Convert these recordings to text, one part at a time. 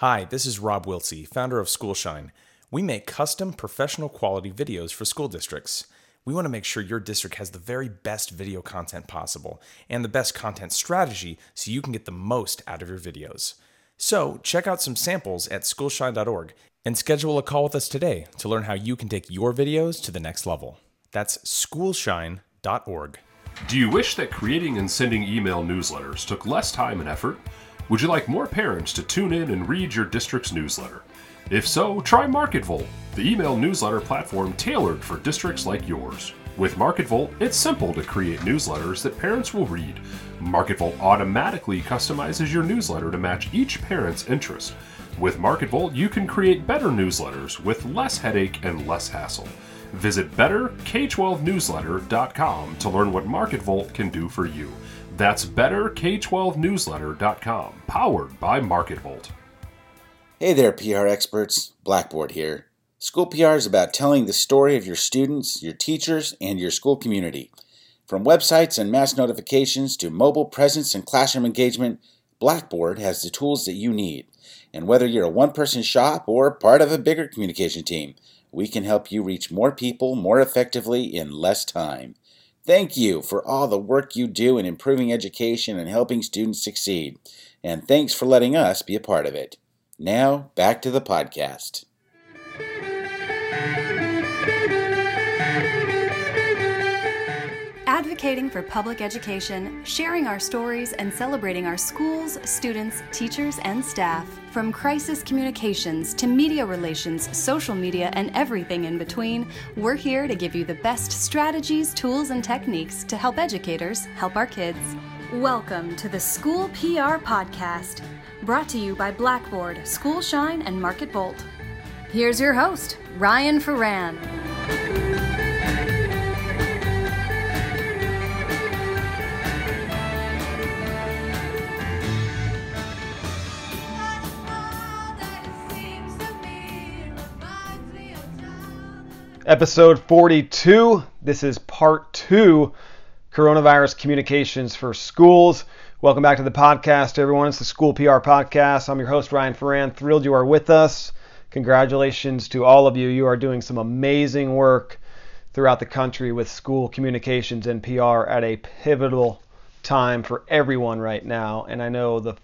Hi, this is Rob Wiltsey, founder of Schoolshine. We make custom professional quality videos for school districts. We want to make sure your district has the very best video content possible and the best content strategy so you can get the most out of your videos. So, check out some samples at schoolshine.org and schedule a call with us today to learn how you can take your videos to the next level. That's schoolshine.org. Do you wish that creating and sending email newsletters took less time and effort? Would you like more parents to tune in and read your district's newsletter? If so, try MarketVolt, the email newsletter platform tailored for districts like yours. With MarketVolt, it's simple to create newsletters that parents will read. MarketVolt automatically customizes your newsletter to match each parent's interest. With MarketVolt, you can create better newsletters with less headache and less hassle. Visit betterk12newsletter.com to learn what MarketVolt can do for you. That's betterk12newsletter.com, powered by MarketVolt. Hey there, PR experts. Blackboard here. School PR is about telling the story of your students, your teachers, and your school community. From websites and mass notifications to mobile presence and classroom engagement, Blackboard has the tools that you need. And whether you're a one person shop or part of a bigger communication team, we can help you reach more people more effectively in less time. Thank you for all the work you do in improving education and helping students succeed. And thanks for letting us be a part of it. Now, back to the podcast. Advocating for public education, sharing our stories, and celebrating our schools, students, teachers, and staff. From crisis communications to media relations, social media, and everything in between, we're here to give you the best strategies, tools, and techniques to help educators help our kids. Welcome to the School PR Podcast, brought to you by Blackboard, Schoolshine, and MarketVolt. Here's your host, Ryan Foran. Episode 42. This is part two Coronavirus Communications for Schools. Welcome back to the podcast, everyone. It's the School PR Podcast. I'm your host, Ryan Foran. Thrilled you are with us. Congratulations to all of you. You are doing some amazing work throughout the country with school communications and PR at a pivotal time for everyone right now. And I know the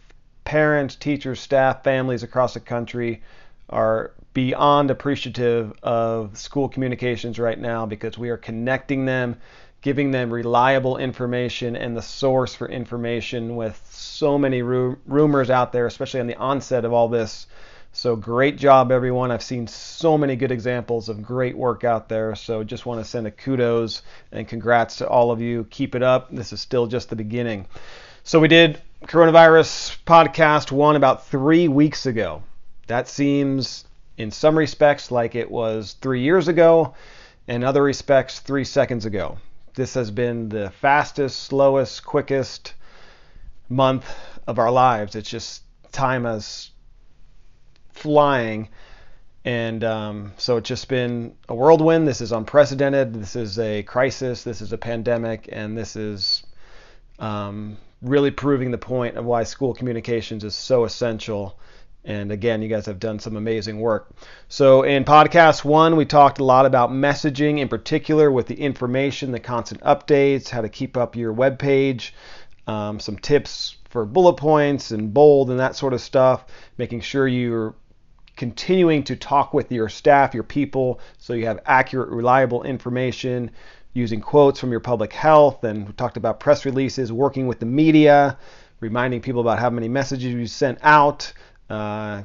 parents, teachers, staff, families across the country are beyond appreciative of school communications right now because we are connecting them, giving them reliable information and the source for information with so many ru- rumors out there, especially on the onset of all this. So great job, everyone. I've seen so many good examples of great work out there. So just want to send a kudos and congrats to all of you. Keep it up. This is still just the beginning. So we did coronavirus podcast one about three weeks ago. That seems in some respects like it was three years ago, in other respects, three seconds ago. This has been the fastest, slowest, quickest month of our lives. It's just time is flying. And um, so it's just been a whirlwind. This is unprecedented. This is a crisis. This is a pandemic. And this is um, really proving the point of why school communications is so essential and again, you guys have done some amazing work. So, in podcast one, we talked a lot about messaging in particular with the information, the constant updates, how to keep up your web page, um, some tips for bullet points and bold and that sort of stuff, making sure you're continuing to talk with your staff, your people, so you have accurate, reliable information, using quotes from your public health. And we talked about press releases, working with the media, reminding people about how many messages you sent out uh,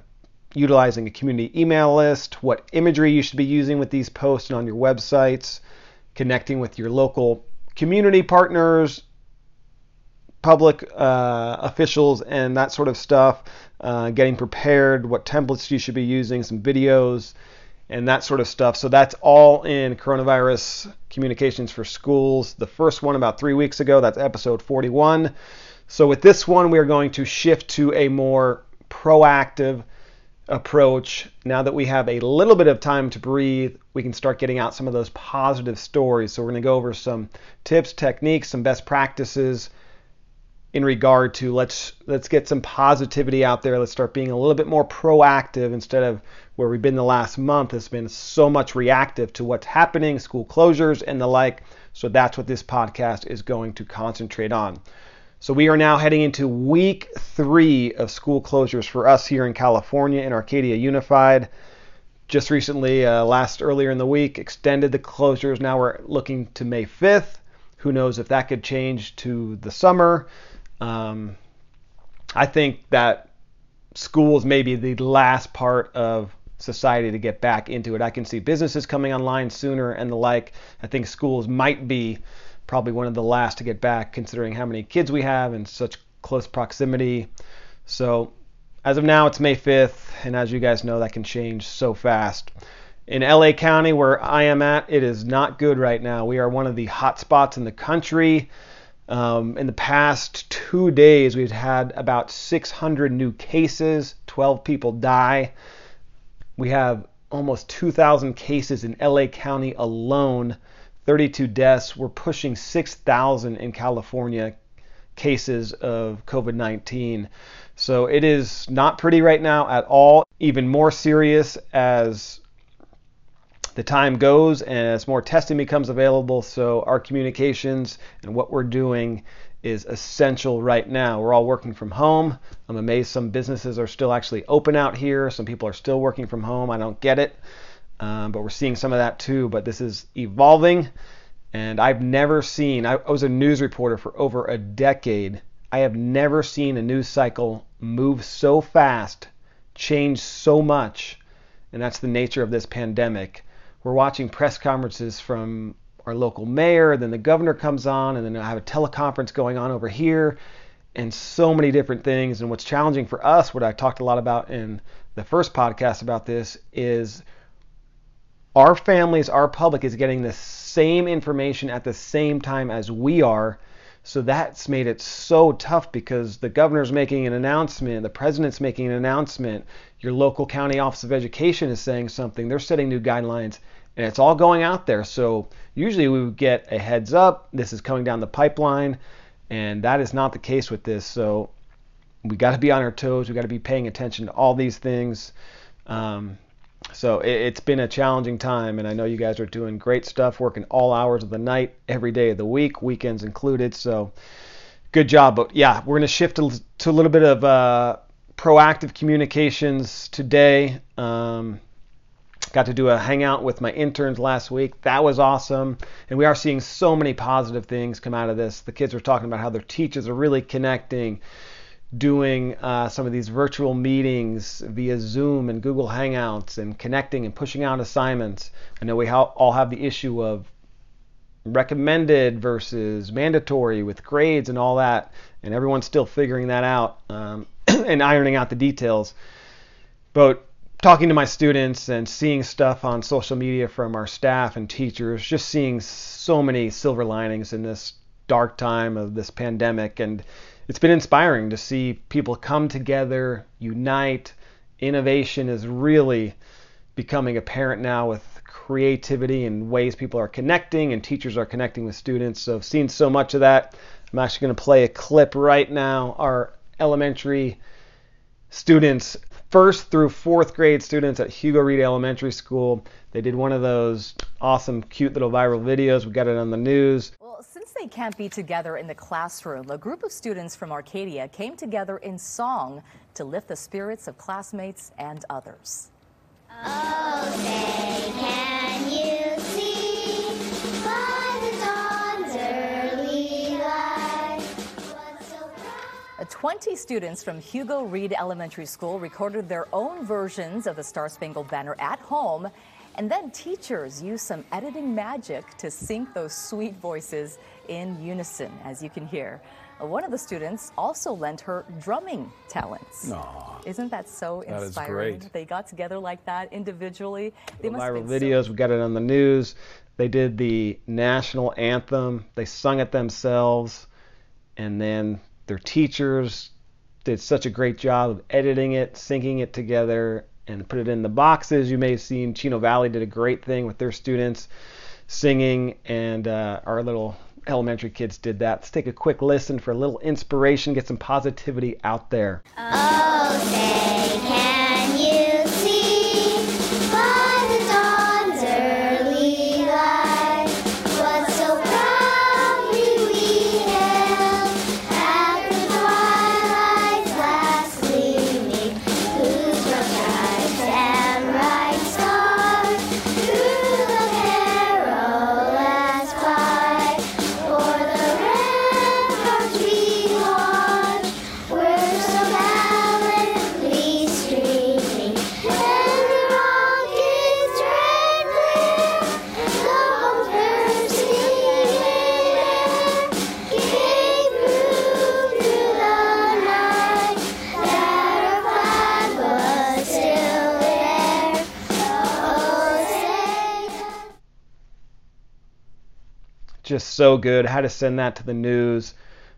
utilizing a community email list, what imagery you should be using with these posts and on your websites, connecting with your local community partners, public uh, officials, and that sort of stuff, uh, getting prepared, what templates you should be using, some videos, and that sort of stuff. So that's all in coronavirus communications for schools. The first one about three weeks ago, that's episode 41. So with this one, we are going to shift to a more proactive approach. Now that we have a little bit of time to breathe, we can start getting out some of those positive stories. So, we're going to go over some tips, techniques, some best practices in regard to let's let's get some positivity out there. Let's start being a little bit more proactive instead of where we've been the last month has been so much reactive to what's happening, school closures and the like. So that's what this podcast is going to concentrate on. So we are now heading into week three of school closures for us here in California in Arcadia Unified. Just recently, uh, last earlier in the week, extended the closures. Now we're looking to May 5th. Who knows if that could change to the summer? Um, I think that schools may be the last part of society to get back into it. I can see businesses coming online sooner and the like. I think schools might be probably one of the last to get back considering how many kids we have and such close proximity. So as of now, it's May 5th, and as you guys know, that can change so fast. In LA County, where I am at, it is not good right now. We are one of the hot spots in the country. Um, in the past two days, we've had about 600 new cases, 12 people die. We have almost 2,000 cases in LA County alone, 32 deaths. We're pushing 6,000 in California cases of COVID 19. So it is not pretty right now at all. Even more serious as the time goes and as more testing becomes available. So our communications and what we're doing is essential right now. We're all working from home. I'm amazed some businesses are still actually open out here. Some people are still working from home. I don't get it. Um, but we're seeing some of that too. But this is evolving. And I've never seen, I, I was a news reporter for over a decade. I have never seen a news cycle move so fast, change so much. And that's the nature of this pandemic we're watching press conferences from our local mayor, then the governor comes on, and then I have a teleconference going on over here, and so many different things. And what's challenging for us, what I talked a lot about in the first podcast about this, is our families, our public is getting the same information at the same time as we are. So that's made it so tough because the governor's making an announcement, the president's making an announcement, your local county office of education is saying something, they're setting new guidelines, and it's all going out there. So usually we would get a heads up, this is coming down the pipeline, and that is not the case with this. So we got to be on our toes, we got to be paying attention to all these things. Um, so it, has been a challenging time, and I know you guys are doing great stuff, working all hours of the night, every day of the week, weekends included. So good job. But yeah, we're going to shift to, a little bit of uh, proactive communications today. Um, got to do a hangout with my interns last week. That was awesome. And we are seeing so many positive things come out of this. The kids are talking about how their teachers are really connecting, doing uh, some of these virtual meetings via Zoom and Google Hangouts and connecting and pushing out assignments. I know we ha- all have the issue of recommended versus mandatory with grades and all that, and everyone's still figuring that out um, and ironing out the details. But talking to my students and seeing stuff on social media from our staff and teachers, just seeing so many silver linings in this dark time of this pandemic. And it's been inspiring to see people come together, unite. Innovation is really becoming apparent now with creativity and ways people are connecting and teachers are connecting with students. So I've seen so much of that. I'm actually going to play a clip right now. Our elementary students, first through fourth grade students at Hugo Reid Elementary School, they did one of those awesome, cute little viral videos. We got it on the news. Well, since they can't be together in the classroom, a group of students from Arcadia came together in song to lift the spirits of classmates and others. Oh, say, can you see by the dawn's early light? So 20 students from Hugo Reid Elementary School recorded their own versions of the Star Spangled Banner at home, and then teachers use some editing magic to sync those sweet voices in unison, as you can hear. One of the students also lent her drumming talents. Aww. Isn't that so inspiring? That they got together like that individually. They the viral videos, so- we got it on the news. They did the national anthem. They sung it themselves, and then their teachers did such a great job of editing it, syncing it together, and put it in the boxes. You may have seen Chino Valley did a great thing with their students singing, and uh, our little elementary kids did that. Let's take a quick listen for a little inspiration, get some positivity out there. So good. How to send that to the news,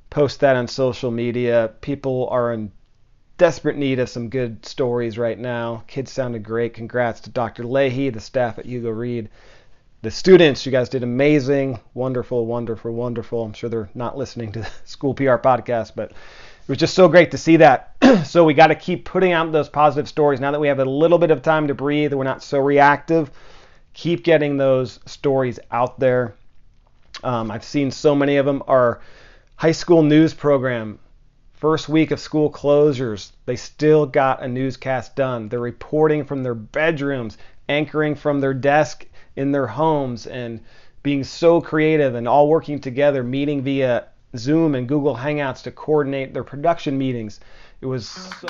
post that on social media. People are in desperate need of some good stories right now. Kids sounded great. Congrats to Dr. Leahy, the staff at Hugo Reid. The students, you guys did amazing. Wonderful, wonderful, wonderful. I'm sure they're not listening to the school PR podcast, but it was just so great to see that. so we got to keep putting out those positive stories now that we have a little bit of time to breathe. We're not so reactive. Keep getting those stories out there. Um, I've seen so many of them. Our high school news program, first week of school closures, they still got a newscast done. They're reporting from their bedrooms, anchoring from their desk in their homes, and being so creative and all working together, meeting via Zoom and Google Hangouts to coordinate their production meetings. It was so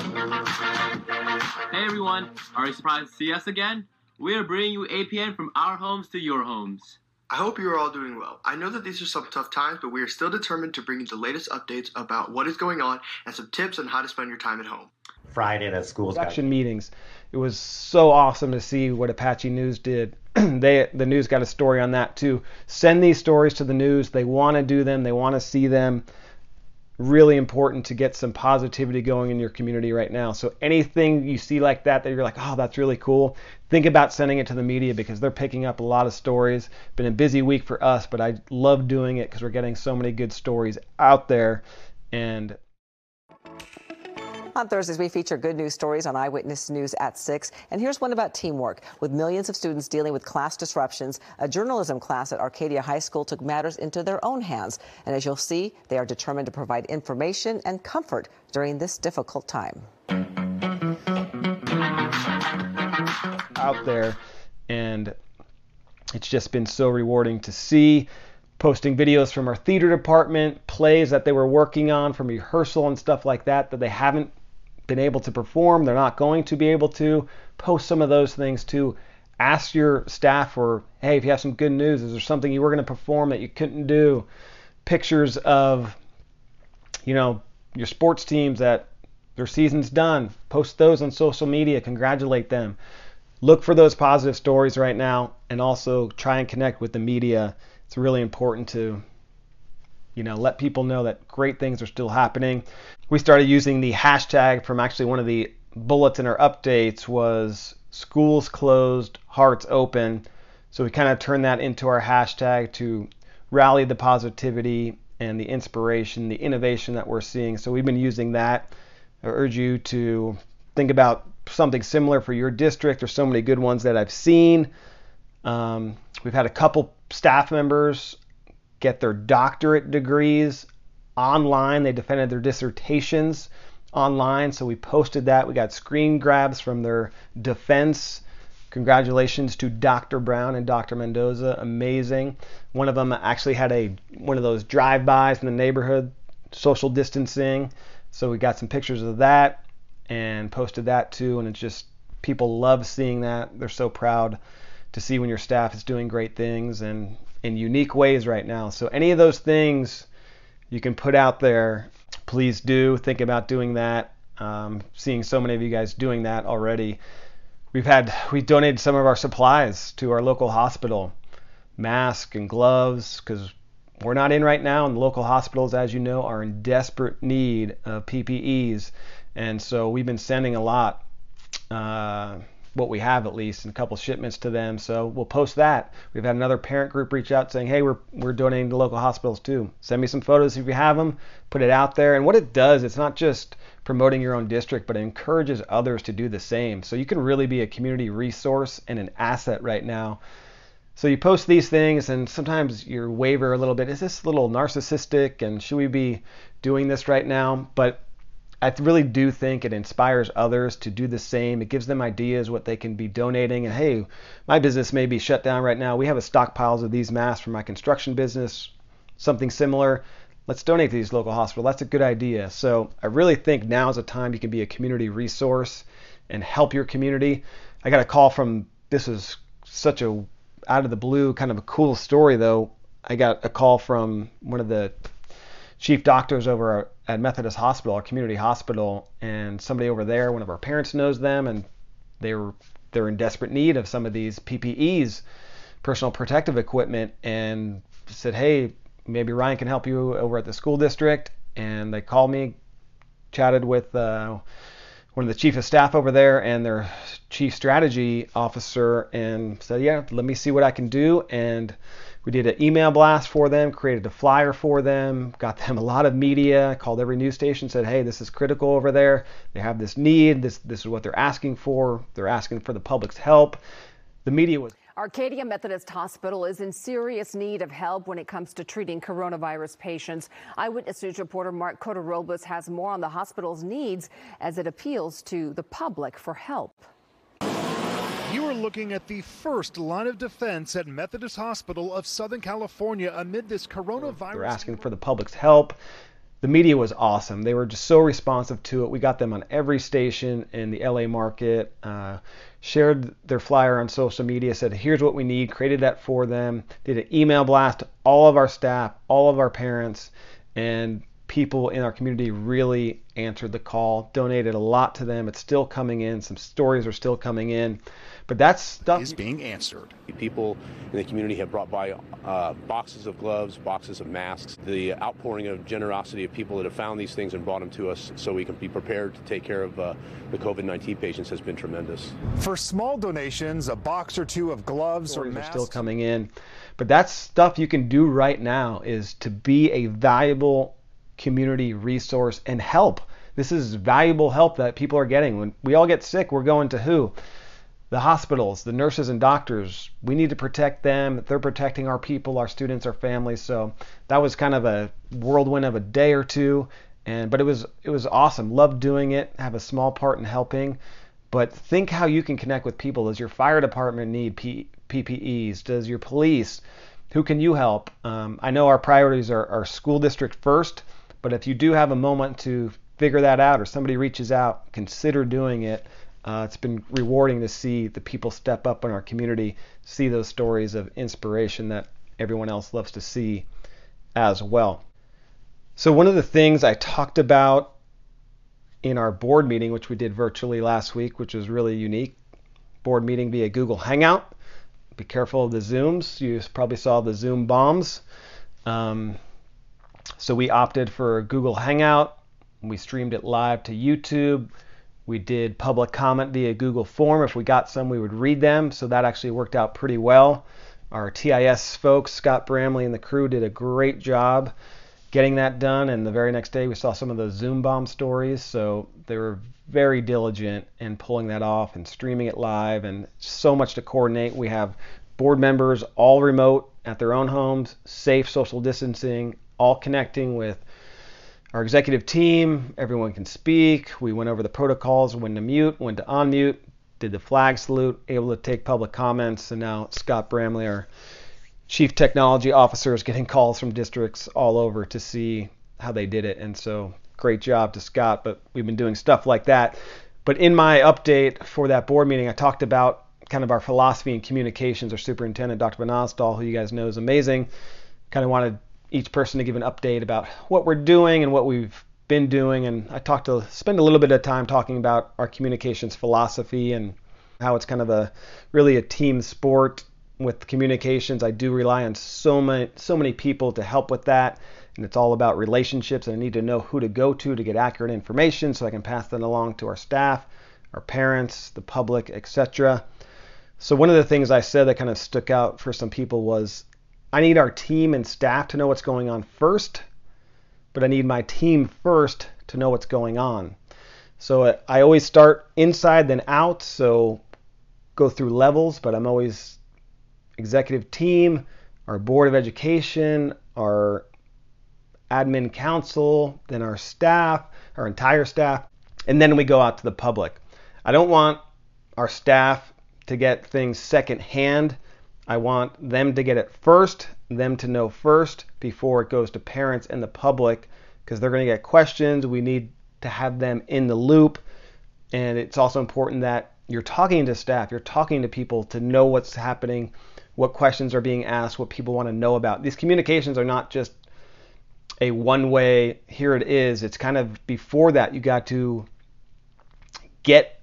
Hey everyone, are you surprised to see us again? We are bringing you APN from our homes to your homes. I hope you are all doing well. I know that these are some tough times, but we are still determined to bring you the latest updates about what is going on and some tips on how to spend your time at home. Friday at schools. Production meetings. It was so awesome to see what Apache News did. they the news got a story on that too. Send these stories to the news. They want to do them. They want to see them really important to get some positivity going in your community right now. So anything you see like that that you're like, "Oh, that's really cool." Think about sending it to the media because they're picking up a lot of stories. Been a busy week for us, but I love doing it because we're getting so many good stories out there and on Thursdays, we feature good news stories on Eyewitness News at 6. And here's one about teamwork. With millions of students dealing with class disruptions, a journalism class at Arcadia High School took matters into their own hands. And as you'll see, they are determined to provide information and comfort during this difficult time. Out there, and it's just been so rewarding to see posting videos from our theater department, plays that they were working on from rehearsal and stuff like that that they haven't been able to perform, they're not going to be able to. Post some of those things too. Ask your staff for, hey, if you have some good news, is there something you were going to perform that you couldn't do? Pictures of, you know, your sports teams that their season's done. Post those on social media. Congratulate them. Look for those positive stories right now and also try and connect with the media. It's really important to you know, let people know that great things are still happening. We started using the hashtag from actually one of the bullets in our updates was schools closed, hearts open. So we kind of turned that into our hashtag to rally the positivity and the inspiration, the innovation that we're seeing. So we've been using that. I urge you to think about something similar for your district. There's so many good ones that I've seen. Um, we've had a couple staff members get their doctorate degrees online. They defended their dissertations online, so we posted that. We got screen grabs from their defense. Congratulations to Dr. Brown and Dr. Mendoza. Amazing. One of them actually had a one of those drive-bys in the neighborhood, social distancing. So we got some pictures of that and posted that too. And it's just people love seeing that. They're so proud to see when your staff is doing great things and in unique ways right now. So any of those things you can put out there, please do think about doing that. Um, seeing so many of you guys doing that already. We've had we donated some of our supplies to our local hospital, masks and gloves, because we're not in right now, and the local hospitals, as you know, are in desperate need of PPEs, and so we've been sending a lot. Uh, what we have at least, and a couple shipments to them. So we'll post that. We've had another parent group reach out saying, "Hey, we're we're donating to local hospitals too. Send me some photos if you have them. Put it out there." And what it does, it's not just promoting your own district, but it encourages others to do the same. So you can really be a community resource and an asset right now. So you post these things, and sometimes you waver a little bit. Is this a little narcissistic? And should we be doing this right now? But I really do think it inspires others to do the same. It gives them ideas what they can be donating. And hey, my business may be shut down right now. We have a stockpiles of these masks for my construction business, something similar. Let's donate to these local hospitals. That's a good idea. So I really think now is a time you can be a community resource and help your community. I got a call from this is such a out of the blue kind of a cool story though. I got a call from one of the chief doctors over at Methodist Hospital, our community hospital, and somebody over there, one of our parents knows them, and they were they're in desperate need of some of these PPEs, personal protective equipment, and said, hey, maybe Ryan can help you over at the school district. And they called me, chatted with uh, one of the chief of staff over there and their chief strategy officer, and said, yeah, let me see what I can do. And we did an email blast for them, created a flyer for them, got them a lot of media, called every news station, said, "Hey, this is critical over there. They have this need. This this is what they're asking for. They're asking for the public's help." The media was Arcadia Methodist Hospital is in serious need of help when it comes to treating coronavirus patients. Eyewitness News reporter Marc Cota-Robles has more on the hospital's needs as it appeals to the public for help. You are looking at the first line of defense at Methodist Hospital of Southern California amid this coronavirus. They're asking for the public's help. The media was awesome. They were just so responsive to it. We got them on every station in the LA market, uh, shared their flyer on social media, said, here's what we need, created that for them, did an email blast to all of our staff, all of our parents, and people in our community really answered the call, donated a lot to them. It's still coming in. Some stories are still coming in. But that stuff is being answered. People in the community have brought by uh, boxes of gloves, boxes of masks. The outpouring of generosity of people that have found these things and brought them to us so we can be prepared to take care of uh, the COVID 19 patients has been tremendous. For small donations, a box or two of gloves Stories or masks. are still coming in. But that's stuff you can do right now is to be a valuable community resource and help. This is valuable help that people are getting. When we all get sick, we're going to who? the hospitals, the nurses and doctors, we need to protect them. They're protecting our people, our students, our families. So that was kind of a whirlwind of a day or two, and but it was it was awesome. Loved doing it. Have a small part in helping, but think how you can connect with people. Does your fire department need P- PPEs? Does your police? Who can you help? Um, I know our priorities are, are school district first, but if you do have a moment to figure that out or somebody reaches out, consider doing it. Uh, it's been rewarding to see the people step up in our community, see those stories of inspiration that everyone else loves to see as well. So, one of the things I talked about in our board meeting, which we did virtually last week, which was really unique, board meeting via Google Hangout. Be careful of the Zooms. You probably saw the Zoom bombs. Um, so, we opted for Google Hangout. We streamed it live to YouTube. We did public comment via Google Form. If we got some, we would read them. So that actually worked out pretty well. Our TIS folks, Scott Bramley and the crew, did a great job getting that done. And the very next day, we saw some of the Zoom bomb stories. So they were very diligent in pulling that off and streaming it live, and so much to coordinate. We have board members all remote at their own homes, safe social distancing, all connecting with our executive team, everyone can speak. We went over the protocols, when to mute, when to unmute, did the flag salute, able to take public comments, and now Scott Bramley, our chief technology officer, is getting calls from districts all over to see how they did it. And so, great job to Scott. But we've been doing stuff like that. But in my update for that board meeting, I talked about kind of our philosophy in communications. Our superintendent, Dr. Van who you guys know is amazing, kind of wanted each person to give an update about what we're doing and what we've been doing. And I talked to spend a little bit of time talking about our communications philosophy and how it's kind of a really a team sport with communications. I do rely on so many so many people to help with that. And it's all about relationships. And I need to know who to go to to get accurate information so I can pass that along to our staff, our parents, the public, etc. So one of the things I said that kind of stuck out for some people was I need our team and staff to know what's going on first, but I need my team first to know what's going on. So uh, I always start inside then out, so go through levels, but I'm always executive team, our board of education, our admin council, then our staff, our entire staff, and then we go out to the public. I don't want our staff to get things secondhand. I want them to get it first, them to know first before it goes to parents and the public because they're going to get questions. We need to have them in the loop. And it's also important that you're talking to staff, you're talking to people to know what's happening, what questions are being asked, what people want to know about. These communications are not just a one way, here it is. It's kind of before that, you got to get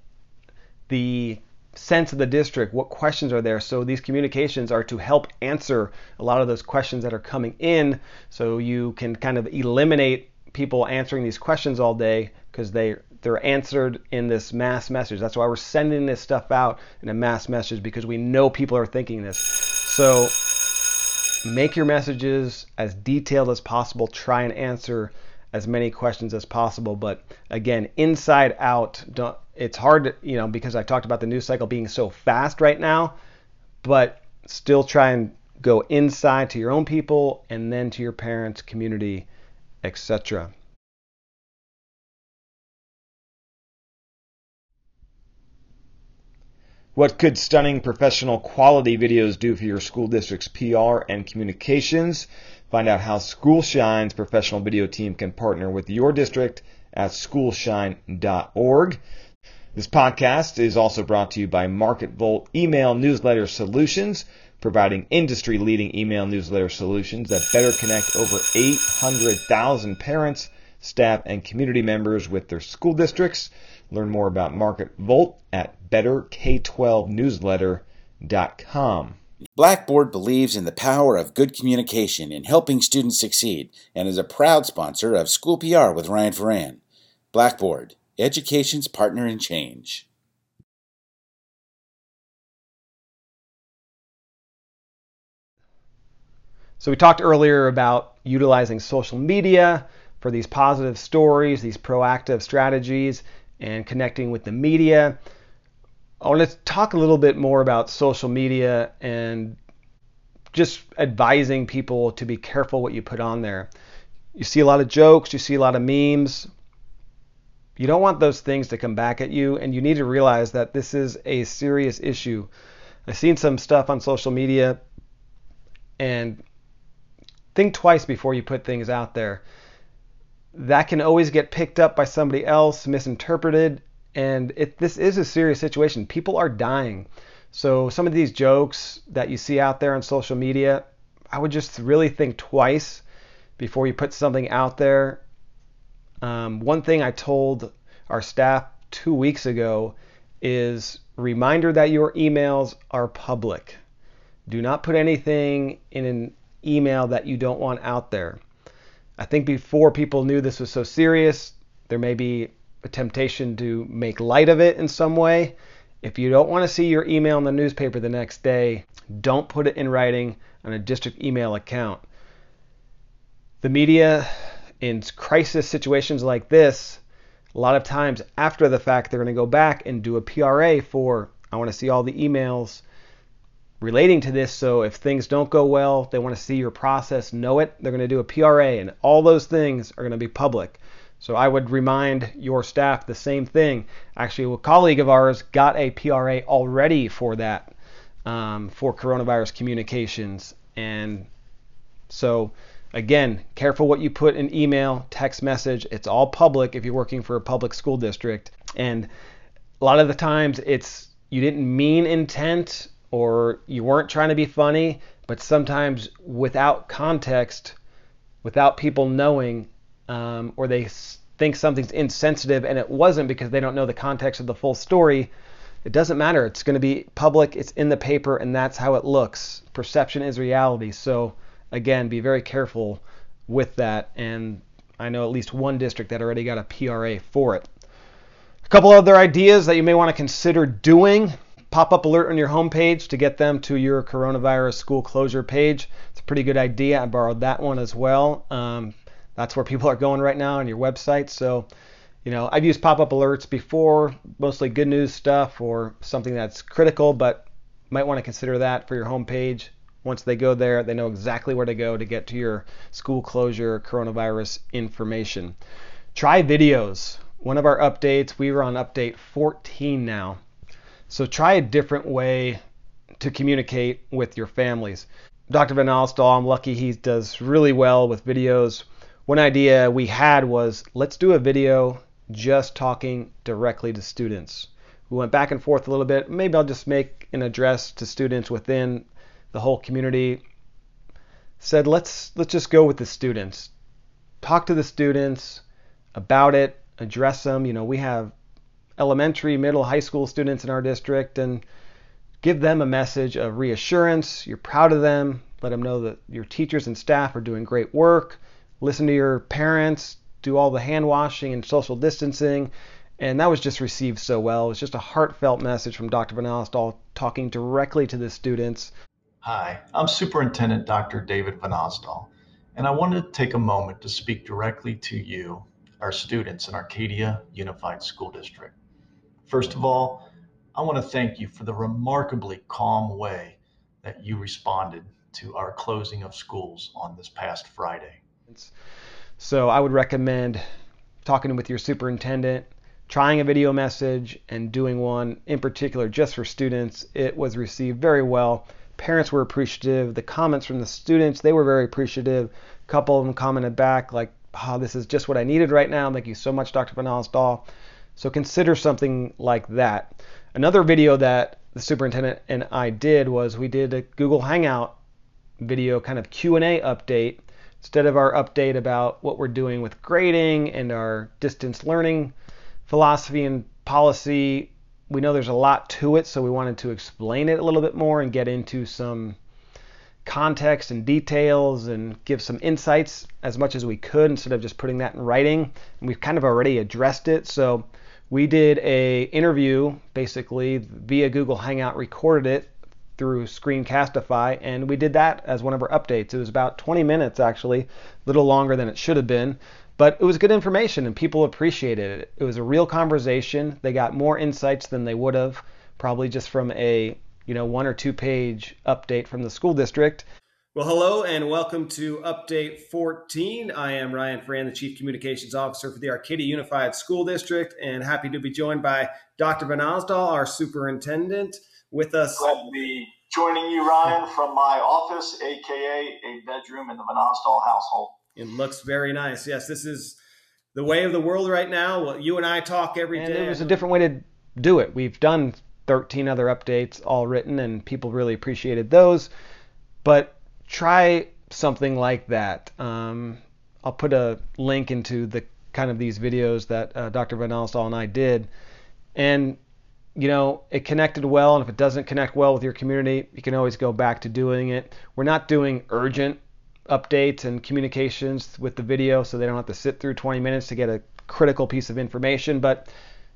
the sense of the district, what questions are there. So these communications are to help answer a lot of those questions that are coming in so you can kind of eliminate people answering these questions all day because they they're answered in this mass message. That's why we're sending this stuff out in a mass message because we know people are thinking this. So make your messages as detailed as possible. Try and answer as many questions as possible. But again, inside out, it's hard, to, you know, because I talked about the news cycle being so fast right now. But still try and go inside to your own people and then to your parents, community, etc. What could stunning professional quality videos do for your school district's PR and communications? Find out how SchoolShine's professional video team can partner with your district at schoolshine.org. This podcast is also brought to you by MarketVolt Email Newsletter Solutions, providing industry leading email newsletter solutions that better connect over 800,000 parents, staff, and community members with their school districts. Learn more about MarketVolt at betterk12newsletter.com. Blackboard believes in the power of good communication in helping students succeed and is a proud sponsor of School PR with Ryan Foran. Blackboard, education's partner in change. So, we talked earlier about utilizing social media for these positive stories, these proactive strategies, and connecting with the media. I want to talk a little bit more about social media and just advising people to be careful what you put on there. You see a lot of jokes, you see a lot of memes. You don't want those things to come back at you, and you need to realize that this is a serious issue. I've seen some stuff on social media, and think twice before you put things out there that can always get picked up by somebody else, misinterpreted, and it, this is a serious situation. People are dying. So some of these jokes that you see out there on social media, I would just really think twice before you put something out there. Um, one thing I told our staff two weeks ago is reminder that your emails are public. Do not put anything in an email that you don't want out there. I think before people knew this was so serious, there may be a temptation to make light of it in some way. If you don't want to see your email in the newspaper the next day, don't put it in writing on a district email account. The media, in crisis situations like this, a lot of times after the fact, they're going to go back and do a PRA for, I want to see all the emails relating to this. So if things don't go well, they want to see your process, know it, they're going to do a PRA, and all those things are going to be public. So I would remind your staff the same thing. Actually, a colleague of ours got a PRA already for that, um, for coronavirus communications. And so, again, careful what you put in email, text message. It's all public if you're working for a public school district. And a lot of the times it's you didn't mean intent or you weren't trying to be funny, but sometimes without context, without people knowing, um, or they think something's insensitive and it wasn't because they don't know the context of the full story, it doesn't matter. It's going to be public, it's in the paper, and that's how it looks. Perception is reality. So, again, be very careful with that. And I know at least one district that already got a PRA for it. A couple other ideas that you may want to consider doing pop up alert on your homepage to get them to your coronavirus school closure page. It's a pretty good idea. I borrowed that one as well. Um, that's where people are going right now on your website. So, you know, I've used pop up alerts before, mostly good news stuff or something that's critical, but might want to consider that for your homepage. Once they go there, they know exactly where to go to get to your school closure coronavirus information. Try videos. One of our updates, we were on update 14 now. So try a different way to communicate with your families. Dr. Vannasdall, I'm lucky he does really well with videos. One idea we had was let's do a video just talking directly to students. We went back and forth a little bit. Maybe I'll just make an address to students within the whole community. Said let's let's just go with the students. Talk to the students about it, address them. You know, we have elementary, middle, high school students in our district and give them a message of reassurance. You're proud of them. Let them know that your teachers and staff are doing great work. Listen to your parents, do all the hand washing and social distancing. And that was just received so well. It was just a heartfelt message from Dr. Vannasdall talking directly to the students. Hi, I'm Superintendent Dr. David Vannasdall, and I wanted to take a moment to speak directly to you, our students in Arcadia Unified School District. First of all, I want to thank you for the remarkably calm way that you responded to our closing of schools on this past Friday. So I would recommend talking with your superintendent, trying a video message, and doing one in particular just for students. It was received very well. Parents were appreciative. The comments from the students, they were very appreciative. A couple of them commented back like, oh, this is just what I needed right now. Thank you so much, Dr. Vannasdall. So consider something like that. Another video that the superintendent and I did was we did a Google Hangout video kind of Q&A update instead of our update about what we're doing with grading and our distance learning philosophy and policy. We know there's a lot to it, so we wanted to explain it a little bit more and get into some context and details and give some insights as much as we could instead of just putting that in writing. And we've kind of already addressed it. So we did a interview basically via Google Hangout, recorded it through Screencastify, and we did that as one of our updates. It was about 20 minutes actually, a little longer than it should have been, but it was good information and people appreciated it. It was a real conversation. They got more insights than they would have probably just from a you know one or two page update from the school district. Well, hello and welcome to Update 14. I am Ryan Foran, the Chief Communications Officer for the Arcadia Unified School District, and happy to be joined by Dr. Vannasdall, our Superintendent, with us. Glad to be joining you, Ryan, from my office, aka a bedroom in the Vannasdall household. It looks very nice. Yes, this is the way of the world right now. Well, you and I talk every and day. There's a different way to do it. We've done 13 other updates all written, and people really appreciated those. But try something like that. Um, I'll put a link into the kind of these videos that uh, Dr. Vannasdall and I did. And, you know, it connected well. And if it doesn't connect well with your community, you can always go back to doing it. We're not doing urgent updates and communications with the video so they don't have to sit through 20 minutes to get a critical piece of information. But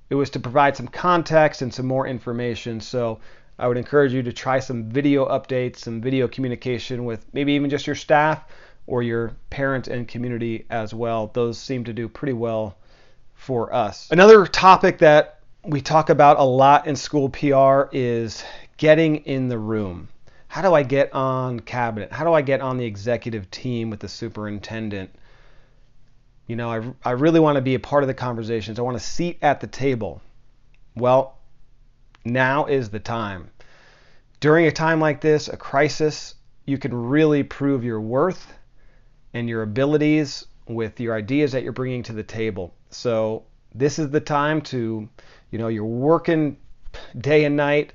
it was to provide some context and some more information. So I would encourage you to try some video updates, some video communication with maybe even just your staff or your parent and community as well. Those seem to do pretty well for us. Another topic that we talk about a lot in school PR is getting in the room. How do I get on cabinet? How do I get on the executive team with the superintendent? You know, I, I really want to be a part of the conversations. I want a seat at the table. Well, now is the time. During a time like this, a crisis, you can really prove your worth and your abilities with your ideas that you're bringing to the table. So this is the time to, you know, you're working day and night,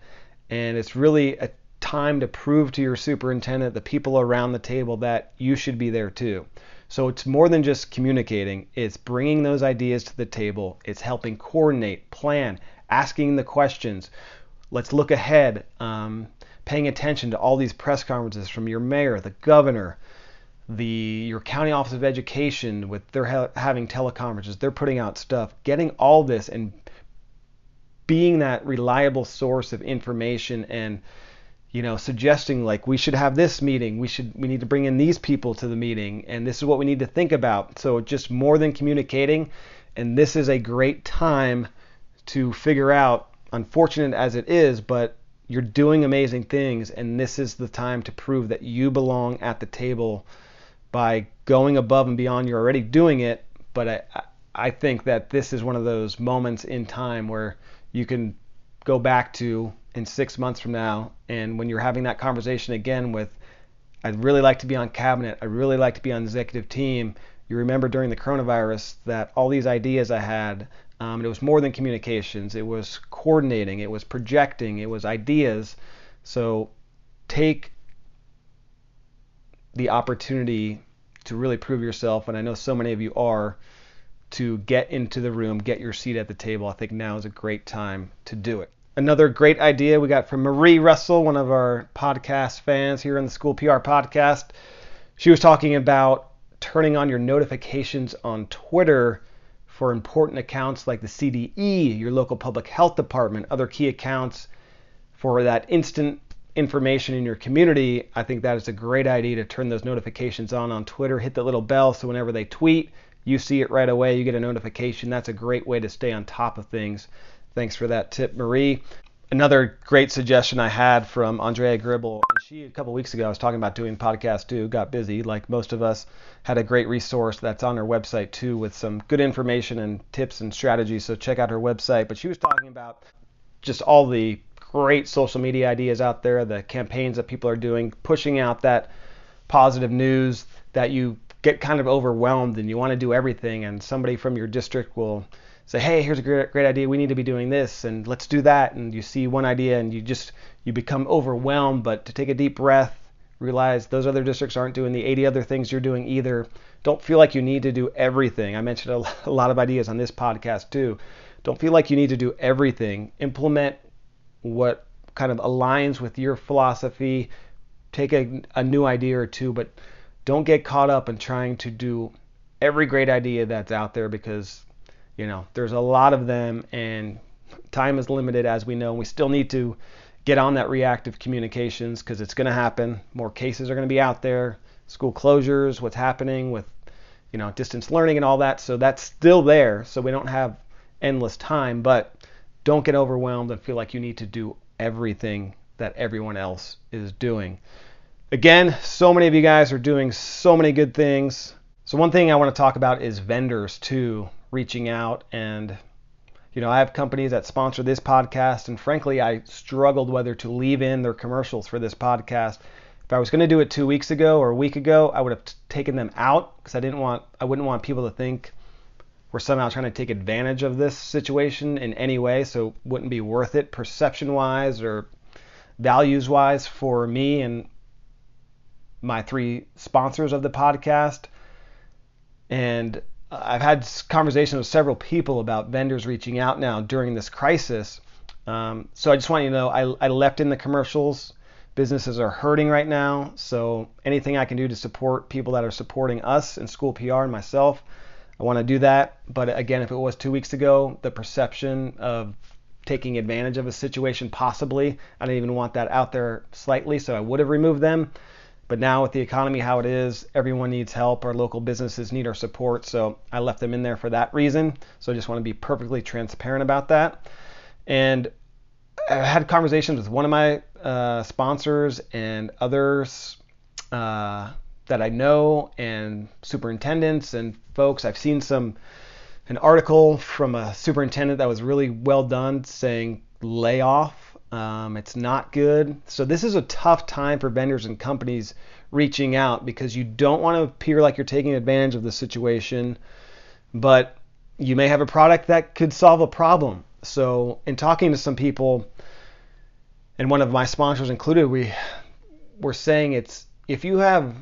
and it's really a time to prove to your superintendent, the people around the table, that you should be there too. So it's more than just communicating, it's bringing those ideas to the table, it's helping coordinate, plan, asking the questions. Let's look ahead, um, paying attention to all these press conferences from your mayor, the governor, the your county office of education with they're ha- having teleconferences, they're putting out stuff, getting all this and being that reliable source of information and you know suggesting like we should have this meeting we should we need to bring in these people to the meeting and this is what we need to think about. So just more than communicating and this is a great time to figure out unfortunate as it is but you're doing amazing things and this is the time to prove that you belong at the table by going above and beyond. You're already doing it but i i think that this is one of those moments in time where you can go back to in six months from now, and when you're having that conversation again with, I'd really like to be on cabinet, I'd really like to be on executive team. You remember during the coronavirus that all these ideas I had, um, it was more than communications. It was coordinating, it was projecting, it was ideas. So take the opportunity to really prove yourself, and I know so many of you are, to get into the room, get your seat at the table. I think now is a great time to do it another great idea we got from Marie Russell, one of our podcast fans here in the School PR podcast. She was talking about turning on your notifications on Twitter for important accounts like the CDE, your local public health department, other key accounts for that instant information in your community. I think that is a great idea to turn those notifications on on Twitter. Hit the little bell so whenever they tweet, you see it right away, you get a notification. That's a great way to stay on top of things. Thanks for that tip, Marie. Another great suggestion I had from Andrea Gribble, she a couple weeks ago I was talking about doing podcast too, got busy like most of us, had a great resource that's on her website too with some good information and tips and strategies. So check out her website. But she was talking about just all the great social media ideas out there, the campaigns that people are doing, pushing out that positive news that you get kind of overwhelmed and you want to do everything and somebody from your district will say, hey, here's a great, great idea. We need to be doing this, and let's do that. And you see one idea, and you just you become overwhelmed. But to take a deep breath, realize those other districts aren't doing the 80 other things you're doing either. Don't feel like you need to do everything. I mentioned a, lot of ideas on this podcast too. Don't feel like you need to do everything. Implement what kind of aligns with your philosophy. Take a, a new idea or two, but don't get caught up in trying to do every great idea that's out there because you know, there's a lot of them, and time is limited, as we know. And we still need to get on that reactive communications because it's going to happen. More cases are going to be out there. School closures, what's happening with, you know, distance learning and all that. So that's still there. So we don't have endless time, but don't get overwhelmed and feel like you need to do everything that everyone else is doing. Again, so many of you guys are doing so many good things. So one thing I want to talk about is vendors too reaching out and you know, I have companies that sponsor this podcast, and frankly, I struggled whether to leave in their commercials for this podcast. If I was going to do it two weeks ago or a week ago, I would have taken them out because I didn't want, I wouldn't want people to think we're somehow trying to take advantage of this situation in any way. So wouldn't be worth it perception-wise or values-wise for me and my three sponsors of the podcast. And I've had conversations with several people about vendors reaching out now during this crisis. Um, so I just want you to know I, I left in the commercials. Businesses are hurting right now, so anything I can do to support people that are supporting us and school PR and myself, I want to do that. But again, if it was two weeks ago, the perception of taking advantage of a situation possibly, I didn't even want that out there slightly, so I would have removed them. But now with the economy how it is, everyone needs help. Our local businesses need our support. So I left them in there for that reason. So I just want to be perfectly transparent about that. And I had conversations with one of my uh, sponsors and others uh, that I know and superintendents and folks. I've seen some an article from a superintendent that was really well done saying lay off um, it's not good. So this is a tough time for vendors and companies reaching out because you don't want to appear like you're taking advantage of the situation, but you may have a product that could solve a problem. So in talking to some people, and one of my sponsors included, we were saying it's if you have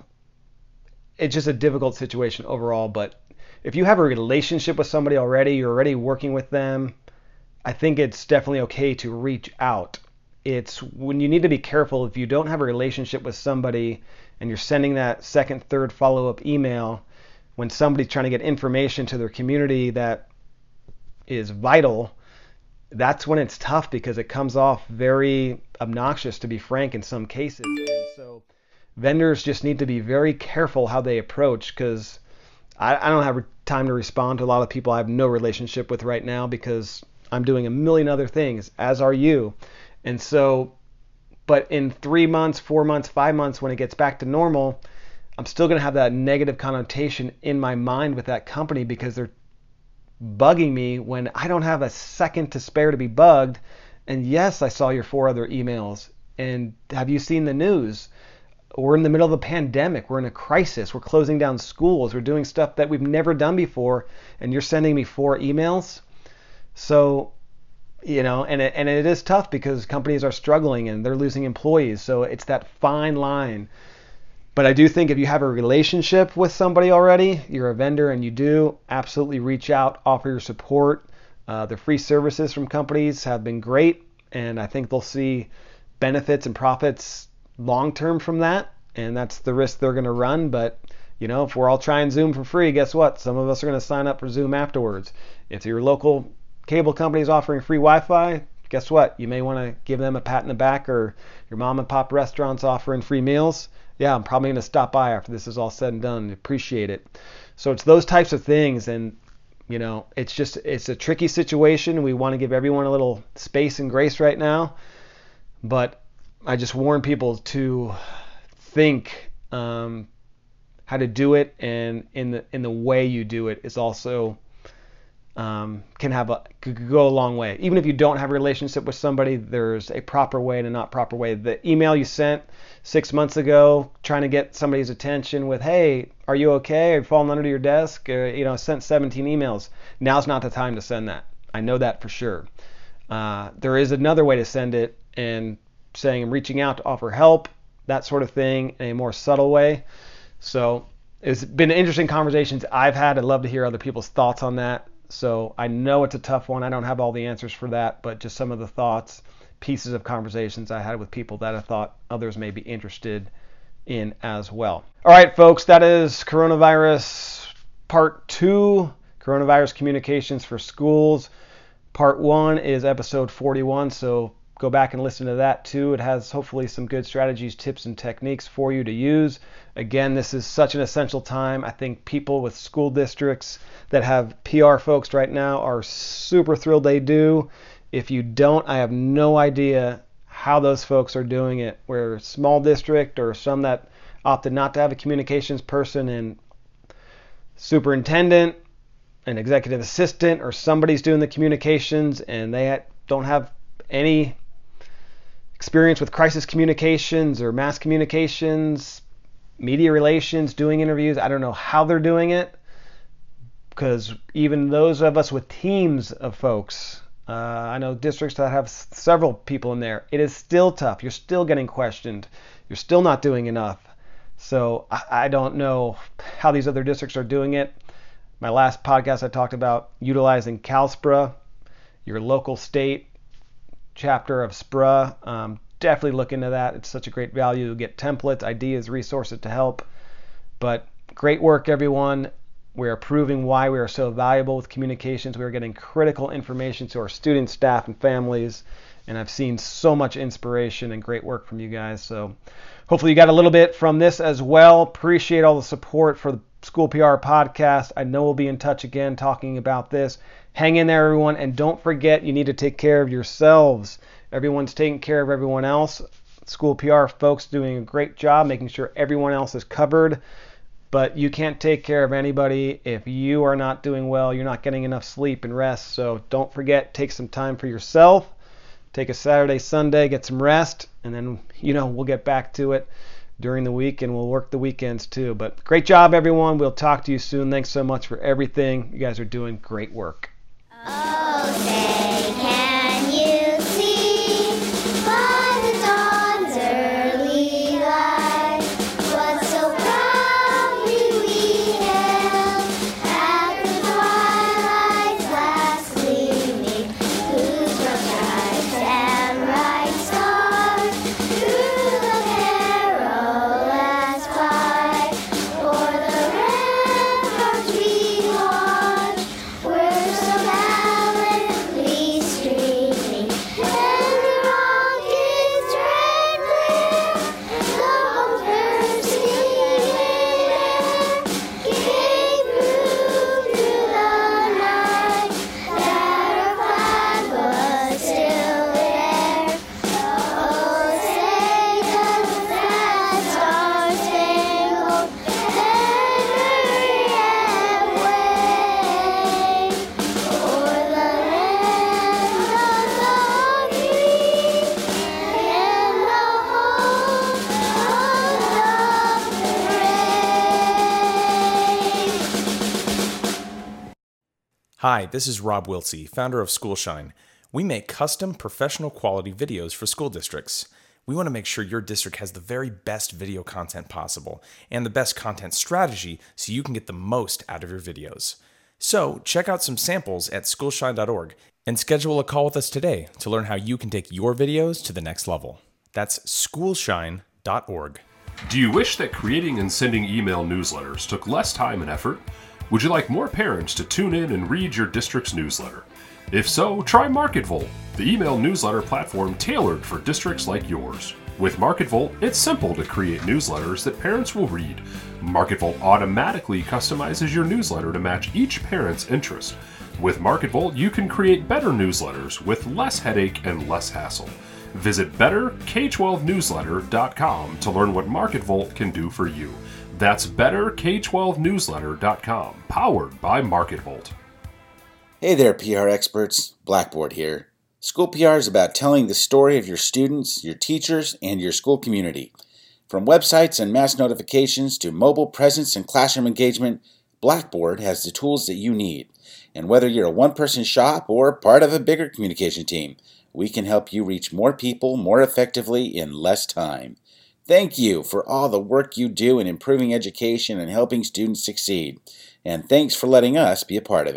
it's just a difficult situation overall, but if you have a relationship with somebody already, you're already working with them, I think it's definitely okay to reach out. It's when you need to be careful if you don't have a relationship with somebody and you're sending that second, third follow up email when somebody's trying to get information to their community that is vital, that's when it's tough because it comes off very obnoxious, to be frank, in some cases. And so vendors just need to be very careful how they approach because I, I don't have time to respond to a lot of people I have no relationship with right now because I'm doing a million other things, as are you. And so, but in three months, four months, five months, when it gets back to normal, I'm still going to have that negative connotation in my mind with that company because they're bugging me when I don't have a second to spare to be bugged. And yes, I saw your four other emails. And have you seen the news? We're in the middle of a pandemic. We're in a crisis. We're closing down schools. We're doing stuff that we've never done before. And you're sending me four emails. So, you know, and it, and it is tough because companies are struggling and they're losing employees. So it's that fine line. But I do think if you have a relationship with somebody already, you're a vendor and you do, absolutely reach out, offer your support. Uh, the free services from companies have been great, and I think they'll see benefits and profits long term from that. And that's the risk they're going to run. But you know, if we're all trying Zoom for free, guess what? Some of us are going to sign up for Zoom afterwards. If your local cable companies offering free Wi-Fi, guess what? You may want to give them a pat in the back, or your mom and pop restaurant's offering free meals yeah, I'm probably going to stop by after this is all said and done appreciate it. So it's those types of things. And, you know, it's just, it's a tricky situation. We want to give everyone a little space and grace right now. But I just warn people to think um, how to do it. And in the, in the way you do it is also um, can have a could go a long way. Even if you don't have a relationship with somebody, there's a proper way and a not proper way. The email you sent six months ago, trying to get somebody's attention with, "Hey, are you okay? Are you falling under your desk?" Or, you know, sent 17 emails. Now's not the time to send that. I know that for sure. Uh, there is another way to send it, and saying I'm reaching out to offer help, that sort of thing, in a more subtle way. So it's been interesting conversations I've had. I'd love to hear other people's thoughts on that. So I know it's a tough one. I don't have all the answers for that, but just some of the thoughts, pieces of conversations I had with people that I thought others may be interested in as well. All right, folks, that is coronavirus part two coronavirus communications for schools. Part one is episode 41, so go back and listen to that too. It has hopefully some good strategies, tips, and techniques for you to use. Again, this is such an essential time. I think people with school districts that have PR folks right now are super thrilled they do. If you don't, I have no idea how those folks are doing it. Where small district or some that opted not to have a communications person and superintendent, an executive assistant, or somebody's doing the communications and they don't have any experience with crisis communications or mass communications, media relations, doing interviews. I don't know how they're doing it because even those of us with teams of folks, uh, I know districts that have several people in there, it is still tough. You're still getting questioned. You're still not doing enough. So I, I don't know how these other districts are doing it. My last podcast, I talked about utilizing CalSPRA, your local state chapter of SPRA. Um, definitely look into that. It's such a great value. Get templates, ideas, resources to help. But great work, everyone. We are proving why we are so valuable with communications. We are getting critical information to our students, staff, and families. And I've seen so much inspiration and great work from you guys. So hopefully you got a little bit from this as well. Appreciate all the support for the School PR podcast. I know we'll be in touch again talking about this. Hang in there, everyone, and don't forget you need to take care of yourselves. Everyone's taking care of everyone else. School PR folks doing a great job making sure everyone else is covered. But you can't take care of anybody if you are not doing well, you're not getting enough sleep and rest. So don't forget, take some time for yourself. Take a Saturday, Sunday, get some rest, and then, you know, we'll get back to it during the week and we'll work the weekends too. But great job, everyone. We'll talk to you soon. Thanks so much for everything. You guys are doing great work. Okay, Hi, this is Rob Wiltsey, founder of Schoolshine. We make custom professional quality videos for school districts. We want to make sure your district has the very best video content possible and the best content strategy so you can get the most out of your videos. So, check out some samples at schoolshine.org and schedule a call with us today to learn how you can take your videos to the next level. That's schoolshine.org. Do you wish that creating and sending email newsletters took less time and effort? Would you like more parents to tune in and read your district's newsletter? If so, try MarketVolt, the email newsletter platform tailored for districts like yours. With MarketVolt, it's simple to create newsletters that parents will read. MarketVolt automatically customizes your newsletter to match each parent's interest. With MarketVolt, you can create better newsletters with less headache and less hassle. Visit betterk12newsletter.com to learn what MarketVolt can do for you. That's betterk12newsletter.com, powered by MarketVolt. Hey there, PR experts. Blackboard here. School PR is about telling the story of your students, your teachers, and your school community. From websites and mass notifications to mobile presence and classroom engagement, Blackboard has the tools that you need. And whether you're a one person shop or part of a bigger communication team, we can help you reach more people more effectively in less time. Thank you for all the work you do in improving education and helping students succeed. And thanks for letting us be a part of it.